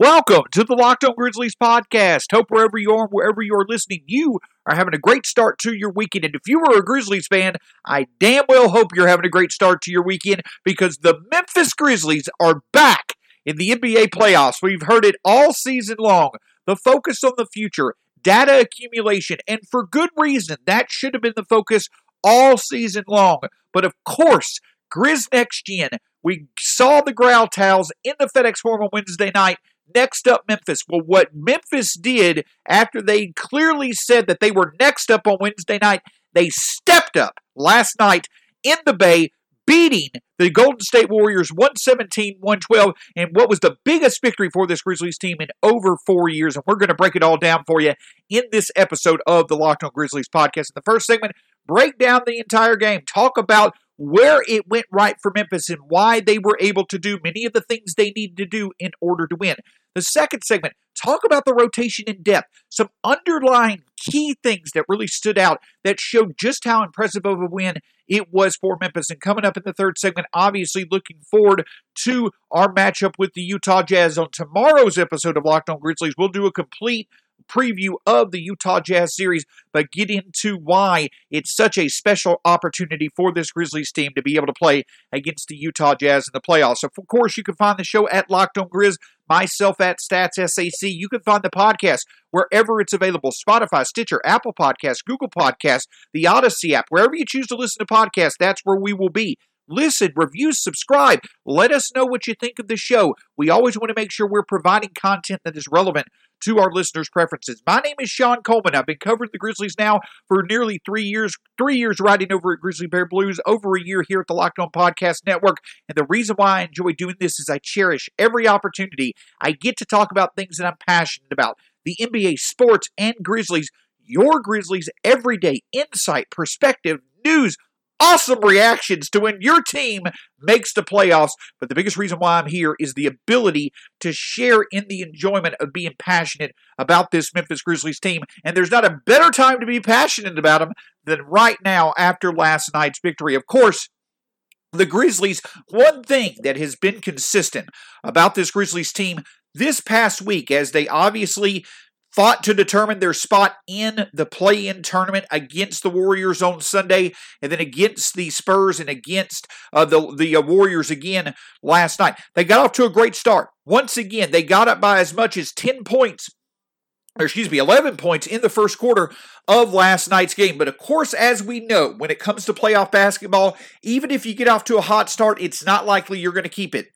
Welcome to the Locked On Grizzlies podcast. Hope wherever you are, wherever you are listening, you are having a great start to your weekend. And if you are a Grizzlies fan, I damn well hope you're having a great start to your weekend because the Memphis Grizzlies are back in the NBA playoffs. We've heard it all season long. The focus on the future, data accumulation, and for good reason. That should have been the focus all season long. But of course, Grizz Next Gen. We saw the Growl Towels in the FedEx Forum on Wednesday night Next up, Memphis. Well, what Memphis did after they clearly said that they were next up on Wednesday night, they stepped up last night in the Bay, beating the Golden State Warriors 117 112, and what was the biggest victory for this Grizzlies team in over four years. And we're going to break it all down for you in this episode of the Locked On Grizzlies podcast. In the first segment, break down the entire game, talk about where it went right for Memphis and why they were able to do many of the things they needed to do in order to win. The second segment, talk about the rotation in depth, some underlying key things that really stood out that showed just how impressive of a win it was for Memphis. And coming up in the third segment, obviously looking forward to our matchup with the Utah Jazz on tomorrow's episode of Locked On Grizzlies. We'll do a complete preview of the Utah Jazz series, but get into why it's such a special opportunity for this Grizzlies team to be able to play against the Utah Jazz in the playoffs. So, of course, you can find the show at Locked On Grizz, myself at Stats SAC. You can find the podcast wherever it's available. Spotify, Stitcher, Apple Podcasts, Google Podcasts, the Odyssey app, wherever you choose to listen to podcasts, that's where we will be listen, review, subscribe. Let us know what you think of the show. We always want to make sure we're providing content that is relevant to our listeners' preferences. My name is Shawn Coleman. I've been covering the Grizzlies now for nearly three years, three years riding over at Grizzly Bear Blues, over a year here at the Locked On Podcast Network. And the reason why I enjoy doing this is I cherish every opportunity I get to talk about things that I'm passionate about. The NBA, sports, and Grizzlies. Your Grizzlies everyday insight, perspective, news, awesome reactions to when your team makes the playoffs. But the biggest reason why I'm here is the ability to share in the enjoyment of being passionate about this Memphis Grizzlies team. And there's not a better time to be passionate about them than right now after last night's victory. Of course, the Grizzlies, one thing that has been consistent about this Grizzlies team this past week, as they obviously fought to determine their spot in the play in tournament against the Warriors on Sunday and then against the Spurs and against uh, the, the uh, Warriors again last night. They got off to a great start. Once again, they got up by as much as 10 points. Or excuse me, 11 points in the first quarter of last night's game. But of course, as we know, when it comes to playoff basketball, even if you get off to a hot start, it's not likely you're going to keep it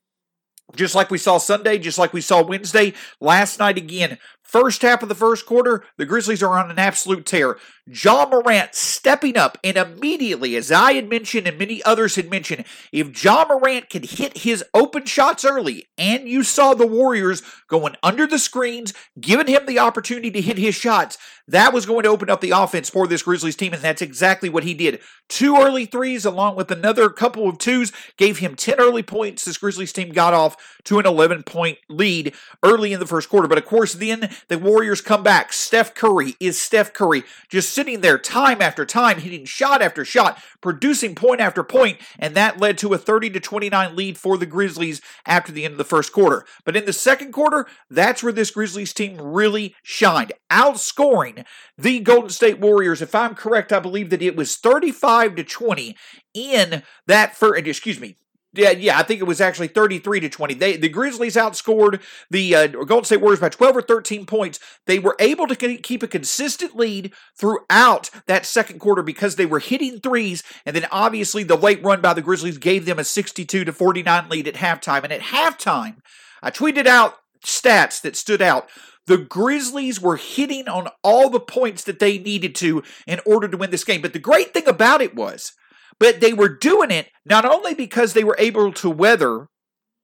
just like we saw Sunday, just like we saw Wednesday, last night again. First half of the first quarter, the Grizzlies are on an absolute tear. Ja Morant stepping up, and immediately, as I had mentioned and many others had mentioned, if Ja Morant could hit his open shots early, and you saw the Warriors going under the screens, giving him the opportunity to hit his shots, that was going to open up the offense for this Grizzlies team, and that's exactly what he did. Two early threes, along with another couple of twos, gave him 10 early points. This Grizzlies team got off to an 11 point lead early in the first quarter. But of course, then the Warriors come back. Steph Curry is Steph Curry, just sitting there time after time, hitting shot after shot, producing point after point, and that led to a 30 to 29 lead for the Grizzlies after the end of the first quarter. But in the second quarter, that's where this Grizzlies team really shined, outscoring the Golden State Warriors. If I'm correct, I believe that it was 35 to 20 in that first, excuse me, yeah, yeah, I think it was actually 33 to 20. They the Grizzlies outscored the uh, Golden State Warriors by 12 or 13 points. They were able to keep a consistent lead throughout that second quarter because they were hitting threes and then obviously the late run by the Grizzlies gave them a 62 to 49 lead at halftime. And at halftime, I tweeted out stats that stood out. The Grizzlies were hitting on all the points that they needed to in order to win this game. But the great thing about it was but they were doing it not only because they were able to weather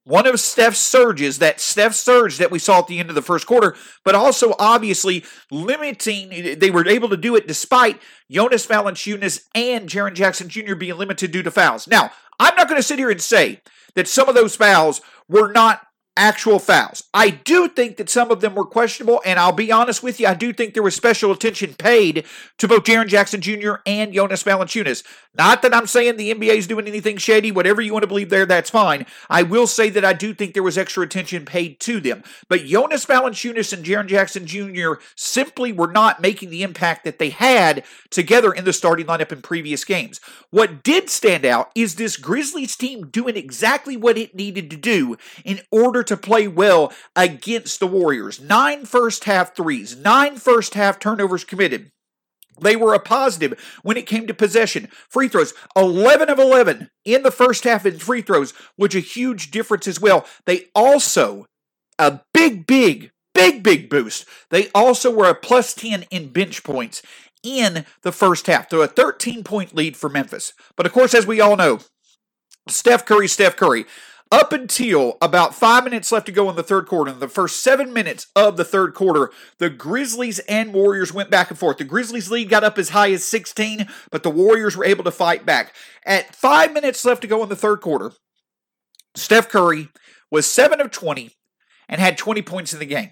one of Steph's surges, that Steph surge that we saw at the end of the first quarter, but also obviously limiting, they were able to do it despite Jonas Valanciunas and Jaren Jackson Jr. being limited due to fouls. Now, I'm not going to sit here and say that some of those fouls were not actual fouls. I do think that some of them were questionable, and I'll be honest with you, I do think there was special attention paid to both Jaren Jackson Jr. and Jonas Valanciunas. Not that I'm saying the NBA is doing anything shady, whatever you want to believe there, that's fine. I will say that I do think there was extra attention paid to them. But Jonas Valanciunas and Jaren Jackson Jr. simply were not making the impact that they had together in the starting lineup in previous games. What did stand out is this Grizzlies team doing exactly what it needed to do in order to play well against the Warriors. Nine first half threes, nine first half turnovers committed. They were a positive when it came to possession. Free throws, 11 of 11 in the first half in free throws, which a huge difference as well. They also, a big, big, big, big boost. They also were a plus 10 in bench points in the first half. So a 13 point lead for Memphis. But of course, as we all know, Steph Curry, Steph Curry up until about five minutes left to go in the third quarter, in the first seven minutes of the third quarter, the Grizzlies and Warriors went back and forth. The Grizzlies lead got up as high as 16, but the Warriors were able to fight back. At five minutes left to go in the third quarter, Steph Curry was 7 of 20 and had 20 points in the game.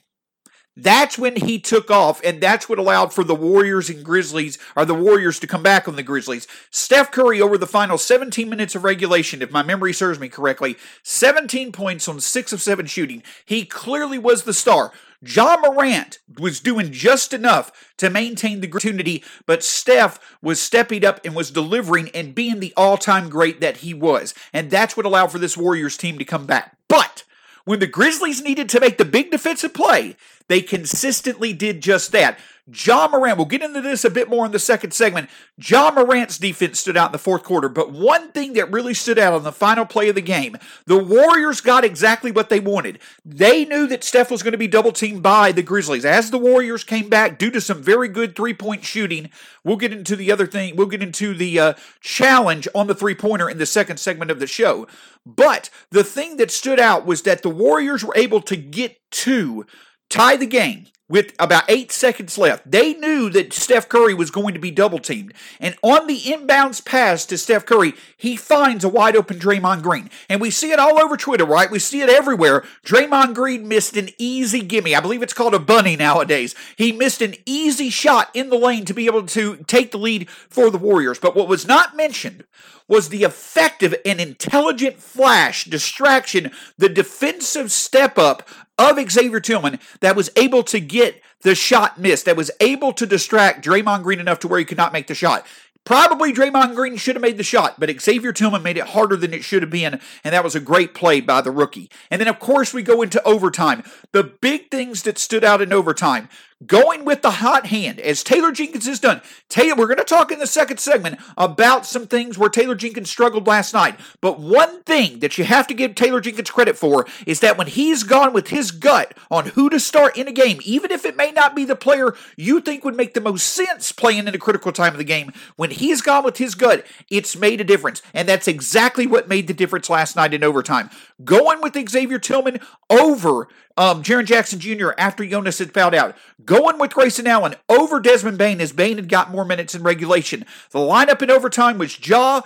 That's when he took off, and that's what allowed for the Warriors and Grizzlies, or the Warriors to come back on the Grizzlies. Steph Curry, over the final 17 minutes of regulation, if my memory serves me correctly, 17 points on 6 of 7 shooting. He clearly was the star. Ja Morant was doing just enough to maintain the opportunity, but Steph was stepping up and was delivering and being the all time great that he was. And that's what allowed for this Warriors team to come back. But when the Grizzlies needed to make the big defensive play, they consistently did just that. Ja Morant, we'll get into this a bit more in the second segment. Ja Morant's defense stood out in the fourth quarter, but one thing that really stood out on the final play of the game, the Warriors got exactly what they wanted. They knew that Steph was going to be double teamed by the Grizzlies. As the Warriors came back due to some very good three point shooting, we'll get into the other thing, we'll get into the uh, challenge on the three pointer in the second segment of the show. But the thing that stood out was that the Warriors were able to get to tie the game with about eight seconds left. They knew that Steph Curry was going to be double teamed. And on the inbounds pass to Steph Curry, he finds a wide open Draymond Green. And we see it all over Twitter, right? We see it everywhere. Draymond Green missed an easy gimme. I believe it's called a bunny nowadays. He missed an easy shot in the lane to be able to take the lead for the Warriors. But what was not mentioned was the effective and intelligent flash distraction, the defensive step up of Xavier Tillman that was able to get the shot missed, that was able to distract Draymond Green enough to where he could not make the shot. Probably Draymond Green should have made the shot, but Xavier Tillman made it harder than it should have been, and that was a great play by the rookie. And then, of course, we go into overtime. The big things that stood out in overtime going with the hot hand, as Taylor Jenkins has done. Taylor, we're going to talk in the second segment about some things where Taylor Jenkins struggled last night. But one thing that you have to give Taylor Jenkins credit for is that when he's gone with his gut on who to start in a game, even if it may not be the player you think would make the most sense playing in a critical time of the game, when he's gone with his gut, it's made a difference. And that's exactly what made the difference last night in overtime. Going with Xavier Tillman over um, Jaren Jackson Jr. after Jonas had fouled out. Going with Grayson Allen over Desmond Bane as Bane had got more minutes in regulation. The lineup in overtime was Ja,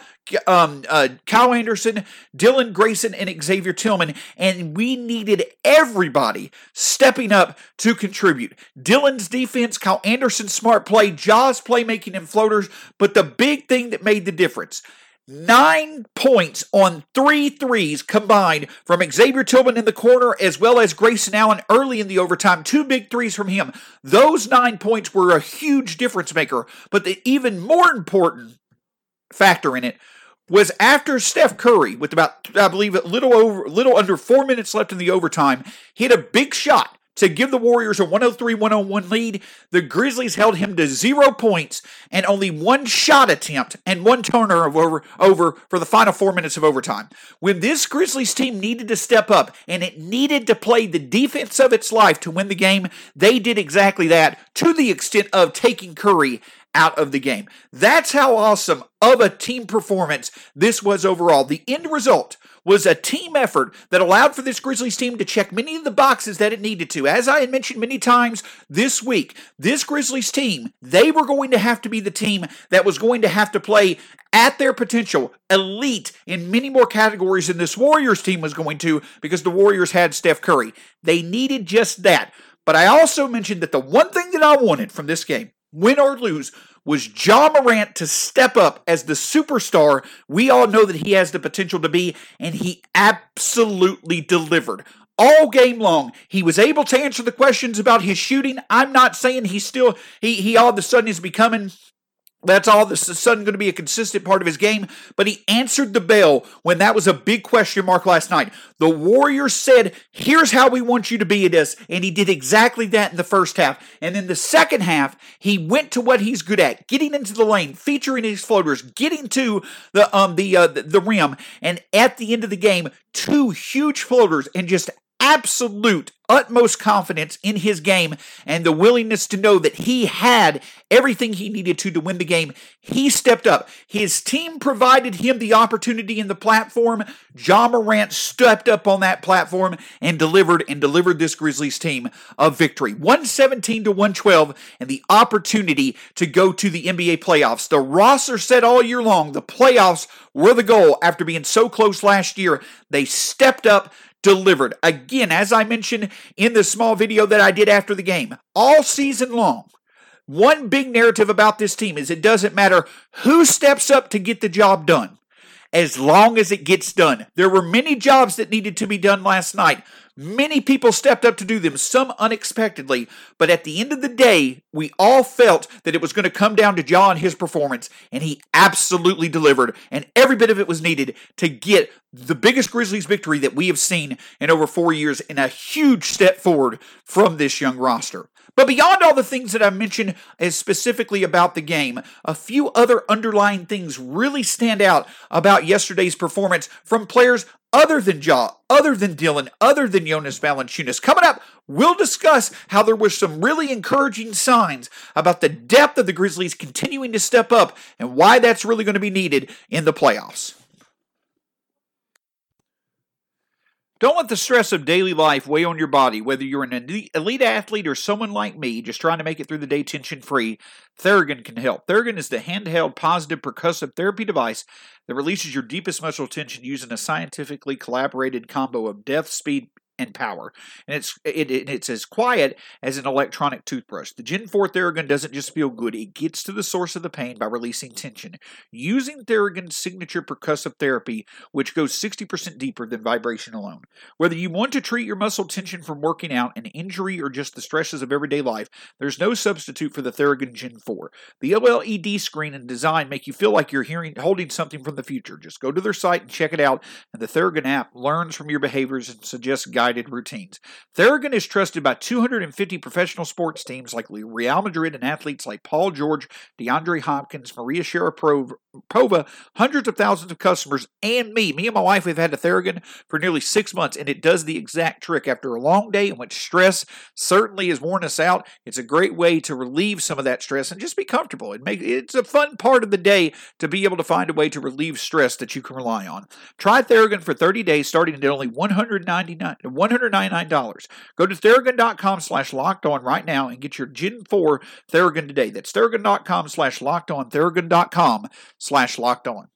um, uh, Kyle Anderson, Dillon Grayson, and Xavier Tillman, and we needed everybody stepping up to contribute. Dillon's defense, Kyle Anderson's smart play, Ja's playmaking and floaters, but the big thing that made the difference – Nine points on three threes combined from Xavier Tillman in the corner as well as Grayson Allen early in the overtime. Two big threes from him. Those nine points were a huge difference maker. But the even more important factor in it was after Steph Curry, with about I believe a little over little under four minutes left in the overtime, hit a big shot to give the Warriors a 103 101 lead. The Grizzlies held him to zero points and only one shot attempt and one turnover over, over for the final four minutes of overtime. When this Grizzlies team needed to step up and it needed to play the defense of its life to win the game, they did exactly that to the extent of taking Curry out of the game. That's how awesome of a team performance this was overall. The end result was a team effort that allowed for this Grizzlies team to check many of the boxes that it needed to. As I had mentioned many times this week, this Grizzlies team, they were going to have to be the team that was going to have to play at their potential, elite in many more categories than this Warriors team was going to because the Warriors had Steph Curry. They needed just that. But I also mentioned that the one thing that I wanted from this game, win or lose, was Ja Morant to step up as the superstar we all know that he has the potential to be, and he absolutely delivered. All game long, he was able to answer the questions about his shooting. I'm not saying he's still he he all of a sudden is becoming that's all this is going to be a consistent part of his game, but he answered the bell when that was a big question mark last night. The Warriors said, Here's how we want you to be at us. And he did exactly that in the first half. And then the second half, he went to what he's good at, getting into the lane, featuring his floaters, getting to the um the uh, the rim, and at the end of the game, two huge floaters and just absolute utmost confidence in his game and the willingness to know that he had everything he needed to to win the game. He stepped up. His team provided him the opportunity in the platform. Ja Morant stepped up on that platform and delivered and delivered this Grizzlies team a victory. 117 to 112 and the opportunity to go to the NBA playoffs. The roster said all year long the playoffs were the goal after being so close last year. They stepped up delivered. Again, as I mentioned in the small video that I did after the game, all season long, one big narrative about this team is it doesn't matter who steps up to get the job done, as long as it gets done. There were many jobs that needed to be done last night. Many people stepped up to do them, some unexpectedly, but at the end of the day, we all felt that it was going to come down to John his performance, and he absolutely delivered, and every bit of it was needed to get the biggest Grizzlies victory that we have seen in over four years, and a huge step forward from this young roster. But beyond all the things that I mentioned as specifically about the game, a few other underlying things really stand out about yesterday's performance from players other than Ja, other than Dillon, other than Jonas Valanciunas. Coming up, we'll discuss how there were some really encouraging signs about the depth of the Grizzlies continuing to step up and why that's really going to be needed in the playoffs. Don't let the stress of daily life weigh on your body, whether you're an elite athlete or someone like me just trying to make it through the day tension free. Theragun can help. Theragun is the handheld positive percussive therapy device that releases your deepest muscle tension using a scientifically collaborated combo of depth, speed, and power. And it's it, it, it's as quiet as an electronic toothbrush. The Gen 4 Theragun doesn't just feel good, it gets to the source of the pain by releasing tension. Using Theragun's signature percussive therapy, which goes 60% deeper than vibration alone. Whether you want to treat your muscle tension from working out, an injury, or just the stresses of everyday life, there's no substitute for the Theragun Gen 4. The OLED screen and design make you feel like you're hearing holding something from the future. Just go to their site and check it out, and the Theragun app learns from your behaviors and suggests guidance guided routines. Theragun is trusted by 250 professional sports teams like Real Madrid and athletes like Paul George, DeAndre Hopkins, Maria Sharapova, hundreds of thousands of customers, and me. Me and my wife, we've had a Theragun for nearly six months, and it does the exact trick. After a long day in which stress certainly has worn us out, it's a great way to relieve some of that stress and just be comfortable. It make, it's a fun part of the day to be able to find a way to relieve stress that you can rely on. Try Theragun for 30 days starting at only 199 $199. Go to Theragun.com slash locked on right now and get your Gen 4 Theragun today. That's Theragun.com slash locked on, Theragun.com slash locked on.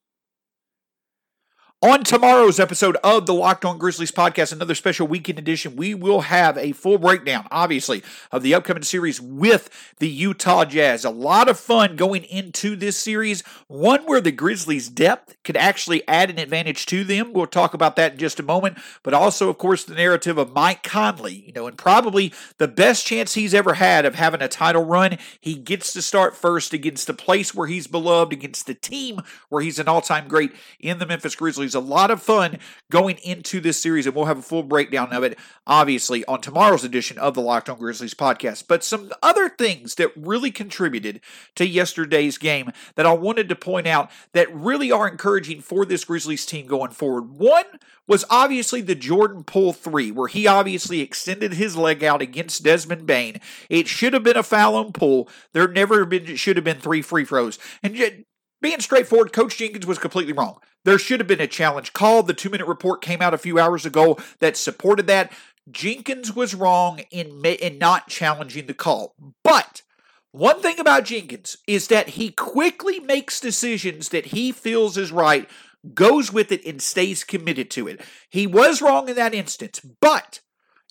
On tomorrow's episode of the Locked On Grizzlies podcast, another special weekend edition, we will have a full breakdown, obviously, of the upcoming series with the Utah Jazz. A lot of fun going into this series, one where the Grizzlies' depth could actually add an advantage to them. We'll talk about that in just a moment, but also, of course, the narrative of Mike Conley, you know, and probably the best chance he's ever had of having a title run. He gets to start first against the place where he's beloved, against the team where he's an all time great in the Memphis Grizzlies a lot of fun going into this series, and we'll have a full breakdown of it, obviously, on tomorrow's edition of the Locked On Grizzlies podcast. But some other things that really contributed to yesterday's game that I wanted to point out that really are encouraging for this Grizzlies team going forward. One was obviously the Jordan Poole three, where he obviously extended his leg out against Desmond Bane. It should have been a foul on Poole. There never been should have been three free throws. And being straightforward, Coach Jenkins was completely wrong. There should have been a challenge call. The two minute report came out a few hours ago that supported that. Jenkins was wrong in, in not challenging the call. But one thing about Jenkins is that he quickly makes decisions that he feels is right, goes with it, and stays committed to it. He was wrong in that instance, but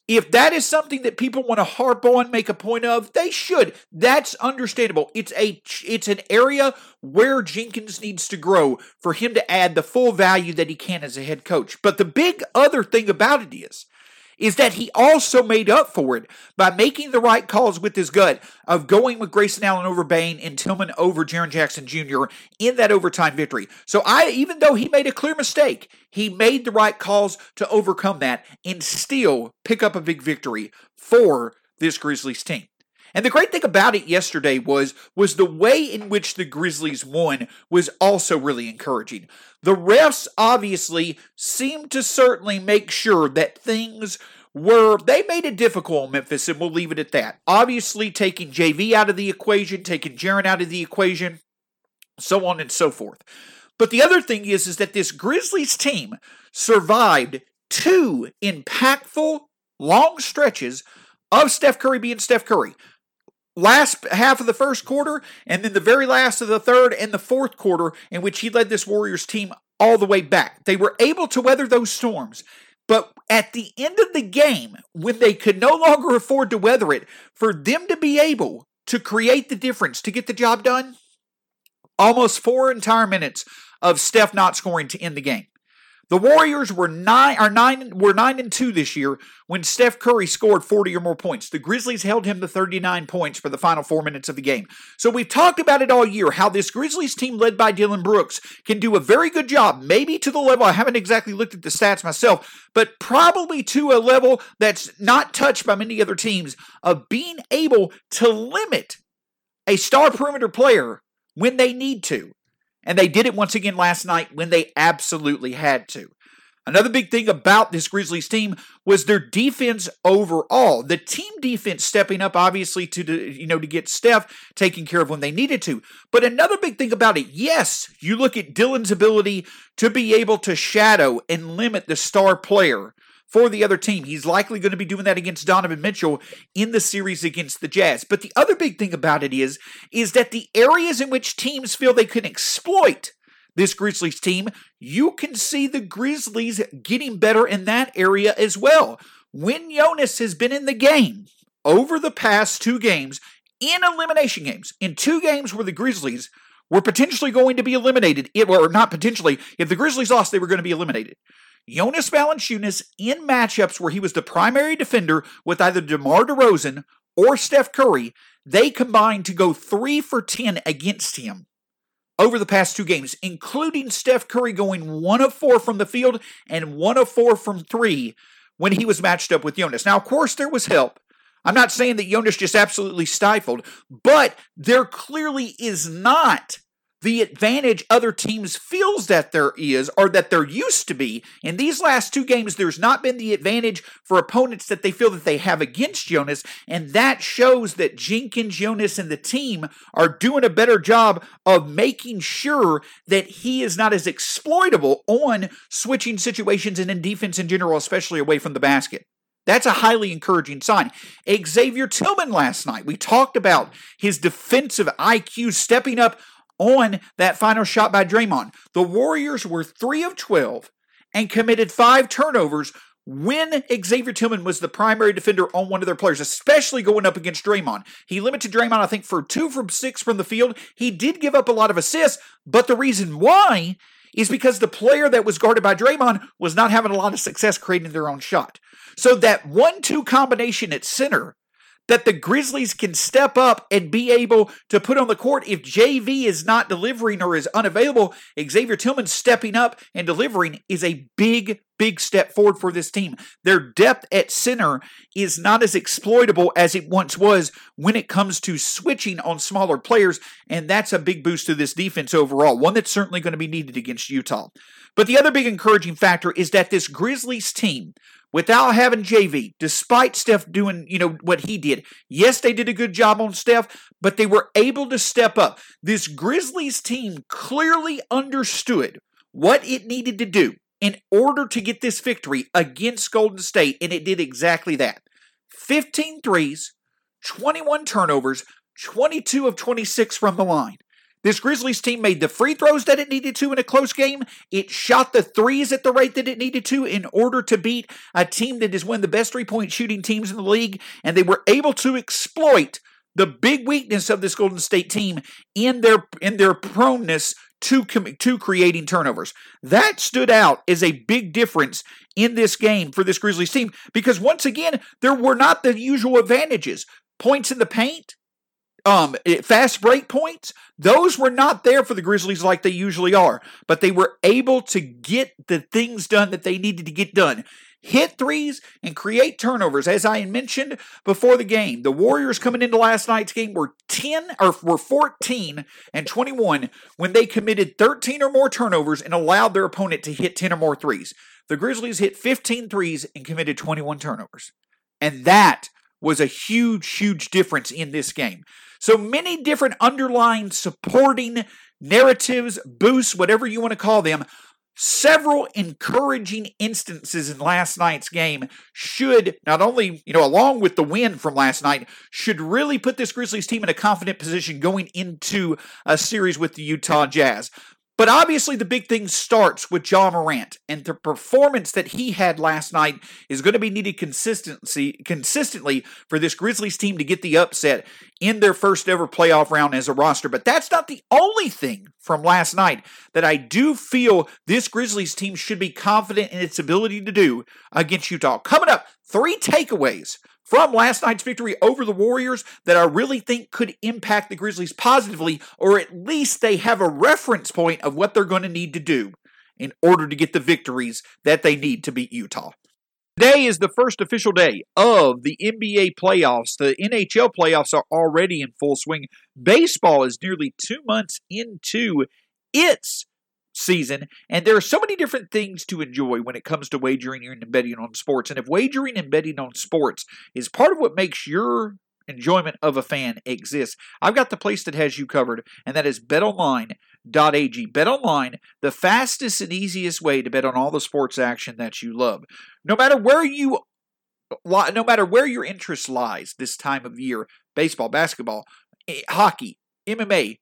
if that is something that people want to harp on, make a point of, they should. That's understandable. It's a it's an area where Jenkins needs to grow for him to add the full value that he can as a head coach. But the big other thing about it is is that he also made up for it by making the right calls with his gut of going with Grayson Allen over Bane and Tillman over Jaren Jackson Jr. in that overtime victory. So I even though he made a clear mistake, he made the right calls to overcome that and still pick up a big victory for this Grizzlies team. And the great thing about it yesterday was was the way in which the Grizzlies won was also really encouraging. The refs obviously seemed to certainly make sure that things were they made it difficult on Memphis, and we'll leave it at that. Obviously, taking JV out of the equation, taking Jaren out of the equation, so on and so forth. But the other thing is, is that this Grizzlies team survived two impactful long stretches of Steph Curry being Steph Curry last half of the first quarter and then the very last of the third and the fourth quarter in which he led this Warriors team all the way back. They were able to weather those storms. But at the end of the game, when they could no longer afford to weather it, for them to be able to create the difference to get the job done, almost four entire minutes of Steph not scoring to end the game. The Warriors were nine are nine were nine and two this year when Steph Curry scored 40 or more points. The Grizzlies held him to 39 points for the final four minutes of the game. So we've talked about it all year, how this Grizzlies team led by Dillon Brooks can do a very good job, maybe to the level I haven't exactly looked at the stats myself, but probably to a level that's not touched by many other teams of being able to limit a star perimeter player when they need to. And they did it once again last night when they absolutely had to. Another big thing about this Grizzlies team was their defense overall. The team defense stepping up, obviously, to you know to get Steph taken care of when they needed to. But another big thing about it, yes, you look at Dillon's ability to be able to shadow and limit the star player for the other team. He's likely going to be doing that against Donovan Mitchell in the series against the Jazz. But the other big thing about it is, is that the areas in which teams feel they can exploit this Grizzlies team, you can see the Grizzlies getting better in that area as well. When Jonas has been in the game over the past two games, in elimination games, in two games where the Grizzlies were potentially going to be eliminated, or not potentially, if the Grizzlies lost, they were going to be eliminated. Jonas Valanciunas in matchups where he was the primary defender with either DeMar DeRozan or Steph Curry, they combined to go 3 for 10 against him over the past two games, including Steph Curry going 1 of 4 from the field and 1 of 4 from 3 when he was matched up with Jonas. Now, of course, there was help. I'm not saying that Jonas just absolutely stifled, but there clearly is not the advantage other teams feels that there is or that there used to be in these last two games there's not been the advantage for opponents that they feel that they have against Jonas and that shows that Jenkins Jonas and the team are doing a better job of making sure that he is not as exploitable on switching situations and in defense in general especially away from the basket that's a highly encouraging sign. Xavier Tillman last night, we talked about his defensive IQ stepping up on that final shot by Draymond. The Warriors were 3 of 12 and committed five turnovers when Xavier Tillman was the primary defender on one of their players, especially going up against Draymond. He limited Draymond, I think, for two from six from the field. He did give up a lot of assists, but the reason why is because the player that was guarded by Draymond was not having a lot of success creating their own shot. So that one two combination at center that the Grizzlies can step up and be able to put on the court if JV is not delivering or is unavailable. Xavier Tillman stepping up and delivering is a big, big step forward for this team. Their depth at center is not as exploitable as it once was when it comes to switching on smaller players, and that's a big boost to this defense overall, one that's certainly going to be needed against Utah. But the other big encouraging factor is that this Grizzlies team without having JV, despite Steph doing, you know, what he did. Yes, they did a good job on Steph, but they were able to step up. This Grizzlies team clearly understood what it needed to do in order to get this victory against Golden State, and it did exactly that. 15 threes, 21 turnovers, 22 of 26 from the line. This Grizzlies team made the free throws that it needed to in a close game. It shot the threes at the rate that it needed to in order to beat a team that is one of the best three point shooting teams in the league. And they were able to exploit the big weakness of this Golden State team in their in their proneness to to creating turnovers. That stood out as a big difference in this game for this Grizzlies team because once again there were not the usual advantages. Points in the paint, um, fast break points, those were not there for the Grizzlies like they usually are, but they were able to get the things done that they needed to get done. Hit threes and create turnovers. As I mentioned before the game, the Warriors coming into last night's game were 10 or were 14 and 21 when they committed 13 or more turnovers and allowed their opponent to hit 10 or more threes. The Grizzlies hit 15 threes and committed 21 turnovers. And that was a huge, huge difference in this game. So many different underlying supporting narratives, boosts, whatever you want to call them. Several encouraging instances in last night's game should not only, you know, along with the win from last night, should really put this Grizzlies team in a confident position going into a series with the Utah Jazz. But obviously, the big thing starts with Ja Morant, and the performance that he had last night is going to be needed consistency consistently for this Grizzlies team to get the upset in their first ever playoff round as a roster. But that's not the only thing from last night that I do feel this Grizzlies team should be confident in its ability to do against Utah. Coming up, three takeaways from last night's victory over the Warriors that I really think could impact the Grizzlies positively, or at least they have a reference point of what they're going to need to do in order to get the victories that they need to beat Utah. Today is the first official day of the NBA playoffs. The NHL playoffs are already in full swing. Baseball is nearly two months into its season. And there are so many different things to enjoy when it comes to wagering and betting on sports. And if wagering and betting on sports is part of what makes your enjoyment of a fan exist, I've got the place that has you covered, and that is betonline.ag. BetOnline, the fastest and easiest way to bet on all the sports action that you love. No matter where you no matter where your interest lies this time of year, baseball, basketball, eh, hockey, MMA,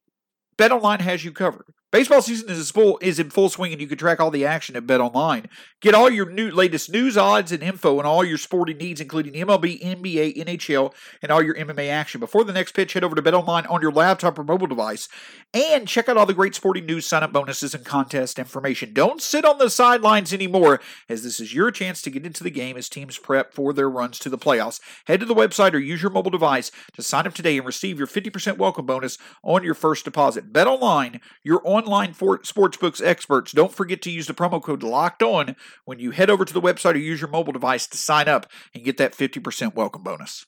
BetOnline has you covered. Baseball season is full is in full swing, and you can track all the action at Bet Online. Get all your new latest news, odds, and info, and all your sporting needs, including MLB, NBA, NHL, and all your MMA action. Before the next pitch, head over to Bet Online on your laptop or mobile device, and check out all the great sporting news, sign-up bonuses, and contest information. Don't sit on the sidelines anymore, as this is your chance to get into the game as teams prep for their runs to the playoffs. Head to the website or use your mobile device to sign up today and receive your 50% welcome bonus on your first deposit. Bet Online, your on online sportsbooks experts. Don't forget to use the promo code locked on when you head over to the website or use your mobile device to sign up and get that 50% welcome bonus.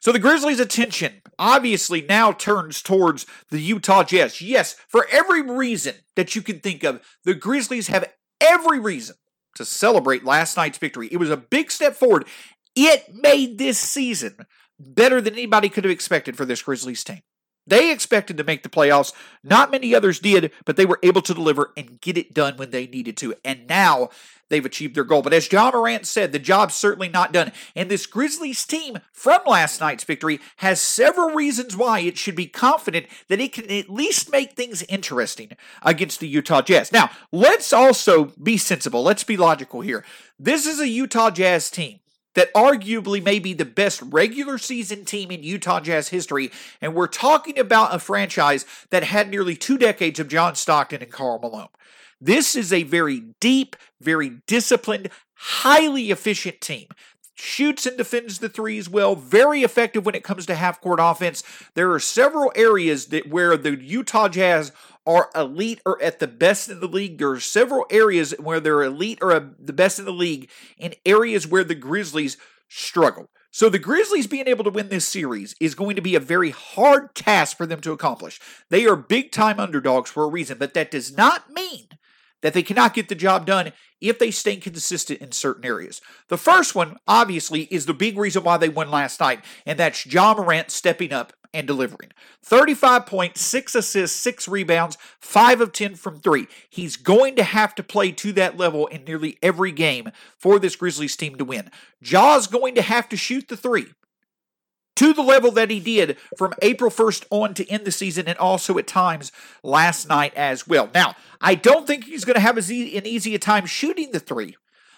So the Grizzlies' attention obviously now turns towards the Utah Jazz. Yes, for every reason that you can think of, the Grizzlies have every reason to celebrate last night's victory. It was a big step forward. It made this season better than anybody could have expected for this Grizzlies team. They expected to make the playoffs. Not many others did, but they were able to deliver and get it done when they needed to. And now they've achieved their goal. But as Ja Morant said, the job's certainly not done. And this Grizzlies team from last night's victory has several reasons why it should be confident that it can at least make things interesting against the Utah Jazz. Now, let's also be sensible. Let's be logical here. This is a Utah Jazz team that arguably may be the best regular season team in Utah Jazz history. And we're talking about a franchise that had nearly two decades of John Stockton and Karl Malone. This is a very deep, very disciplined, highly efficient team. Shoots and defends the threes well, very effective when it comes to half court offense. There are several areas that where the Utah Jazz are elite or at the best in the league. There are several areas where they're elite or the best in the league, and areas where the Grizzlies struggle. So the Grizzlies being able to win this series is going to be a very hard task for them to accomplish. They are big time underdogs for a reason, but that does not mean that they cannot get the job done if they stay consistent in certain areas. The first one, obviously, is the big reason why they won last night, and that's Ja Morant stepping up and delivering. 35 points, 6 assists, 6 rebounds, 5 of 10 from 3. He's going to have to play to that level in nearly every game for this Grizzlies team to win. Ja's going to have to shoot the 3 to the level that he did from April 1st on to end the season and also at times last night as well. Now, I don't think he's going to have an easy time shooting the three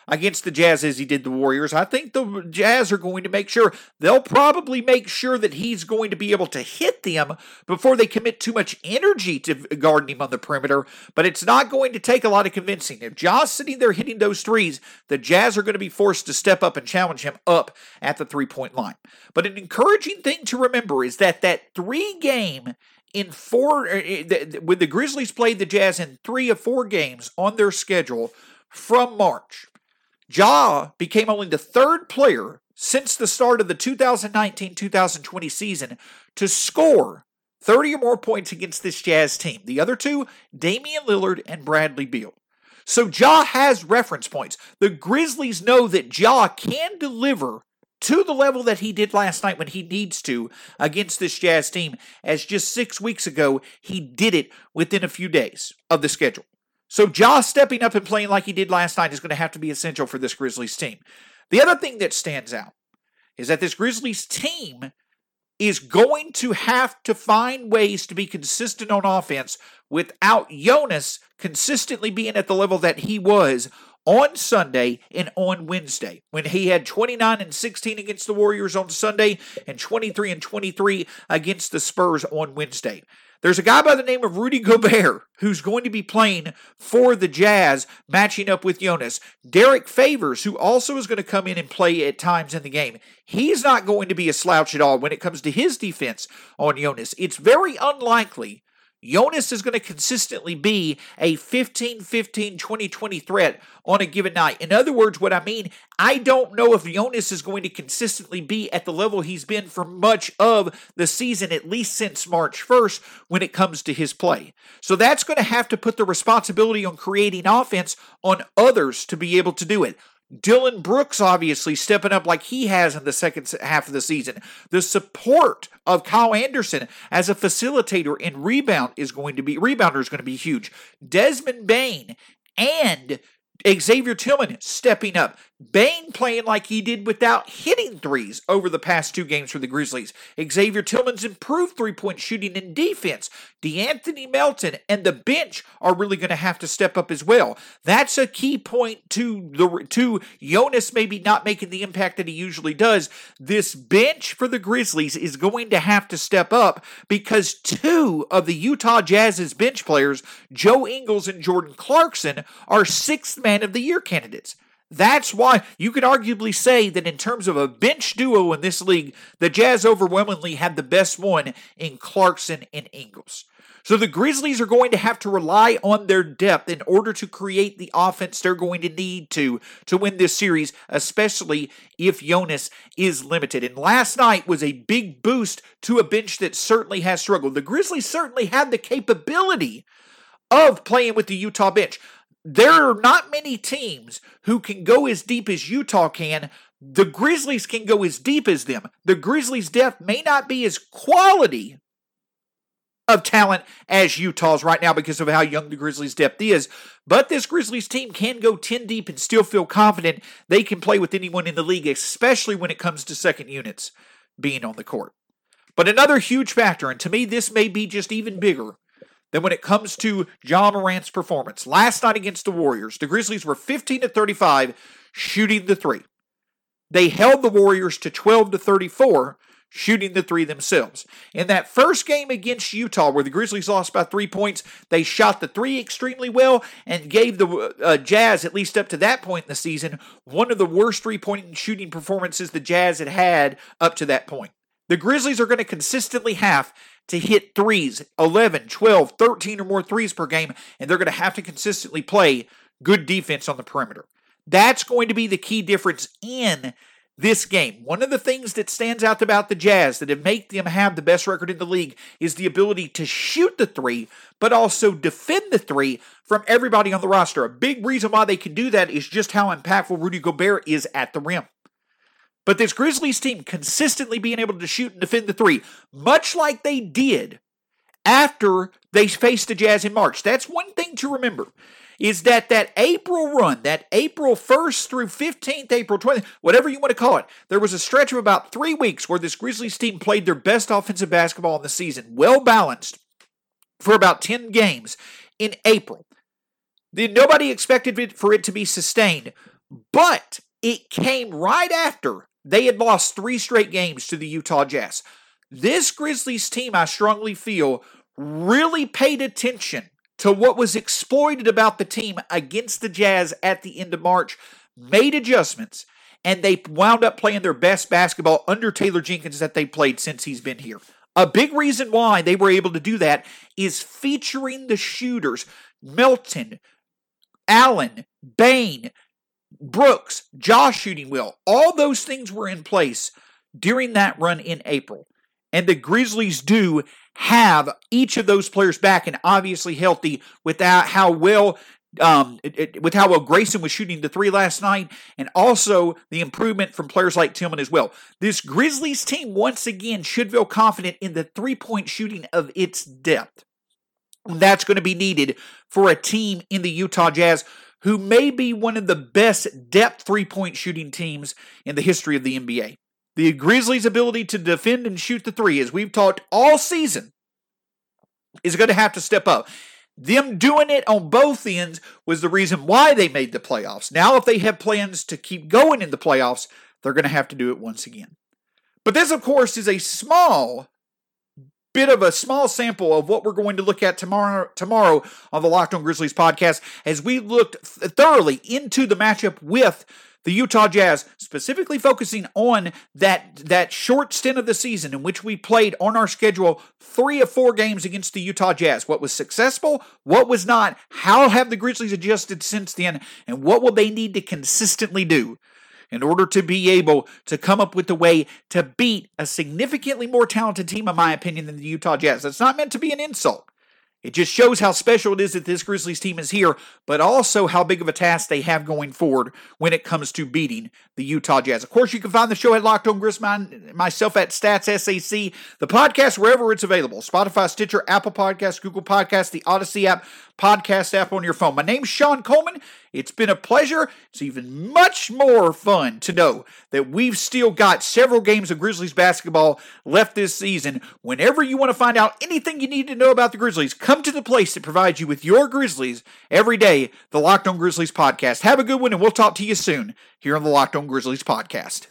against the Jazz as he did the Warriors. I think the Jazz are going to make sure, they'll probably make sure that he's going to be able to hit them before they commit too much energy to guarding him on the perimeter. But it's not going to take a lot of convincing. If Ja's sitting there hitting those threes, the Jazz are going to be forced to step up and challenge him up at the three point line. But an encouraging thing to remember is that that three game in four, uh, when the Grizzlies played the Jazz in three of four games on their schedule from March, Ja became only the third player since the start of the 2019 2020 season to score 30 or more points against this Jazz team. The other two, Damian Lillard and Bradley Beal. So Ja has reference points. The Grizzlies know that Ja can deliver to the level that he did last night when he needs to against this Jazz team, as just six weeks ago, he did it within a few days of the schedule. So Ja stepping up and playing like he did last night is going to have to be essential for this Grizzlies team. The other thing that stands out is that this Grizzlies team is going to have to find ways to be consistent on offense without Jonas consistently being at the level that he was on Sunday and on Wednesday when he had 29 and 16 against the Warriors on Sunday and 23 and 23 against the Spurs on Wednesday. There's a guy by the name of Rudy Gobert who's going to be playing for the Jazz, matching up with Jonas. Derrick Favors, who also is going to come in and play at times in the game. He's not going to be a slouch at all when it comes to his defense on Jonas. It's very unlikely Jonas is going to consistently be a 15 15 20 20 threat on a given night. In other words, what I mean, I don't know if Jonas is going to consistently be at the level he's been for much of the season, at least since March 1st, when it comes to his play. So that's going to have to put the responsibility on creating offense on others to be able to do it. Dillon Brooks obviously stepping up like he has in the second half of the season. The support of Kyle Anderson as a facilitator and rebound is going to be rebounder is going to be huge. Desmond Bane and Xavier Tillman stepping up. Bane playing like he did without hitting threes over the past two games for the Grizzlies. Xavier Tillman's improved three point shooting and defense. De'Anthony Melton and the bench are really going to have to step up as well. That's a key point to the to Jonas maybe not making the impact that he usually does. This bench for the Grizzlies is going to have to step up because two of the Utah Jazz's bench players, Joe Ingles and Jordan Clarkson, are sixth man of the year candidates. That's why you could arguably say that in terms of a bench duo in this league, the Jazz overwhelmingly had the best one in Clarkson and Ingles. So the Grizzlies are going to have to rely on their depth in order to create the offense they're going to need to to win this series, especially if Jonas is limited. And last night was a big boost to a bench that certainly has struggled. The Grizzlies certainly had the capability of playing with the Utah bench there are not many teams who can go as deep as Utah can. The Grizzlies can go as deep as them. The Grizzlies' depth may not be as quality of talent as Utah's right now because of how young the Grizzlies' depth is. But this Grizzlies team can go 10 deep and still feel confident they can play with anyone in the league, especially when it comes to second units being on the court. But another huge factor, and to me, this may be just even bigger, than when it comes to Ja Morant's performance. Last night against the Warriors, the Grizzlies were 15 to 35 shooting the three. They held the Warriors to 12 to 34 shooting the three themselves. In that first game against Utah, where the Grizzlies lost by three points, they shot the three extremely well and gave the uh, Jazz, at least up to that point in the season, one of the worst three point shooting performances the Jazz had had up to that point. The Grizzlies are going to consistently have to hit threes 11, 12, 13 or more threes per game, and they're going to have to consistently play good defense on the perimeter. That's going to be the key difference in this game. One of the things that stands out about the Jazz that have made them have the best record in the league is the ability to shoot the three, but also defend the three from everybody on the roster. A big reason why they can do that is just how impactful Rudy Gobert is at the rim. But this Grizzlies team consistently being able to shoot and defend the three, much like they did after they faced the Jazz in March. That's one thing to remember is that that April run, that April 1st through 15th, April 20th, whatever you want to call it, there was a stretch of about three weeks where this Grizzlies team played their best offensive basketball in the season, well balanced for about 10 games in April. Then Nobody expected it for it to be sustained, but it came right after they had lost three straight games to the Utah Jazz. This Grizzlies team, I strongly feel, really paid attention to what was exploited about the team against the Jazz at the end of March, made adjustments, and they wound up playing their best basketball under Taylor Jenkins that they played since he's been here. A big reason why they were able to do that is featuring the shooters Melton, Allen, Bane, Brooks, Josh shooting well. All those things were in place during that run in April. And the Grizzlies do have each of those players back and obviously healthy without how well um, it, it, with how well Grayson was shooting the three last night, and also the improvement from players like Tillman as well. This Grizzlies team, once again, should feel confident in the three point shooting of its depth. That's going to be needed for a team in the Utah Jazz who may be one of the best depth three point shooting teams in the history of the NBA. The Grizzlies' ability to defend and shoot the three, as we've talked all season, is going to have to step up. Them doing it on both ends was the reason why they made the playoffs. Now, if they have plans to keep going in the playoffs, they're going to have to do it once again. But this, of course, is a small bit of a small sample of what we're going to look at tomorrow tomorrow on the Locked On Grizzlies podcast as we looked thoroughly into the matchup with the Utah Jazz, specifically focusing on that, that short stint of the season in which we played on our schedule three of four games against the Utah Jazz. What was successful, what was not, how have the Grizzlies adjusted since then, and what will they need to consistently do in order to be able to come up with a way to beat a significantly more talented team, in my opinion, than the Utah Jazz. That's not meant to be an insult. It just shows how special it is that this Grizzlies team is here, but also how big of a task they have going forward when it comes to beating the Utah Jazz. Of course, you can find the show at Locked On Grizzlies, myself at Stats SAC, the podcast wherever it's available Spotify, Stitcher, Apple Podcasts, Google Podcasts, the Odyssey app, podcast app on your phone. My name's Shawn Coleman. It's been a pleasure. It's even much more fun to know that we've still got several games of Grizzlies basketball left this season. Whenever you want to find out anything you need to know about the Grizzlies, come to the place that provides you with your Grizzlies every day, the Locked On Grizzlies podcast. Have a good one, and we'll talk to you soon here on the Locked On Grizzlies podcast.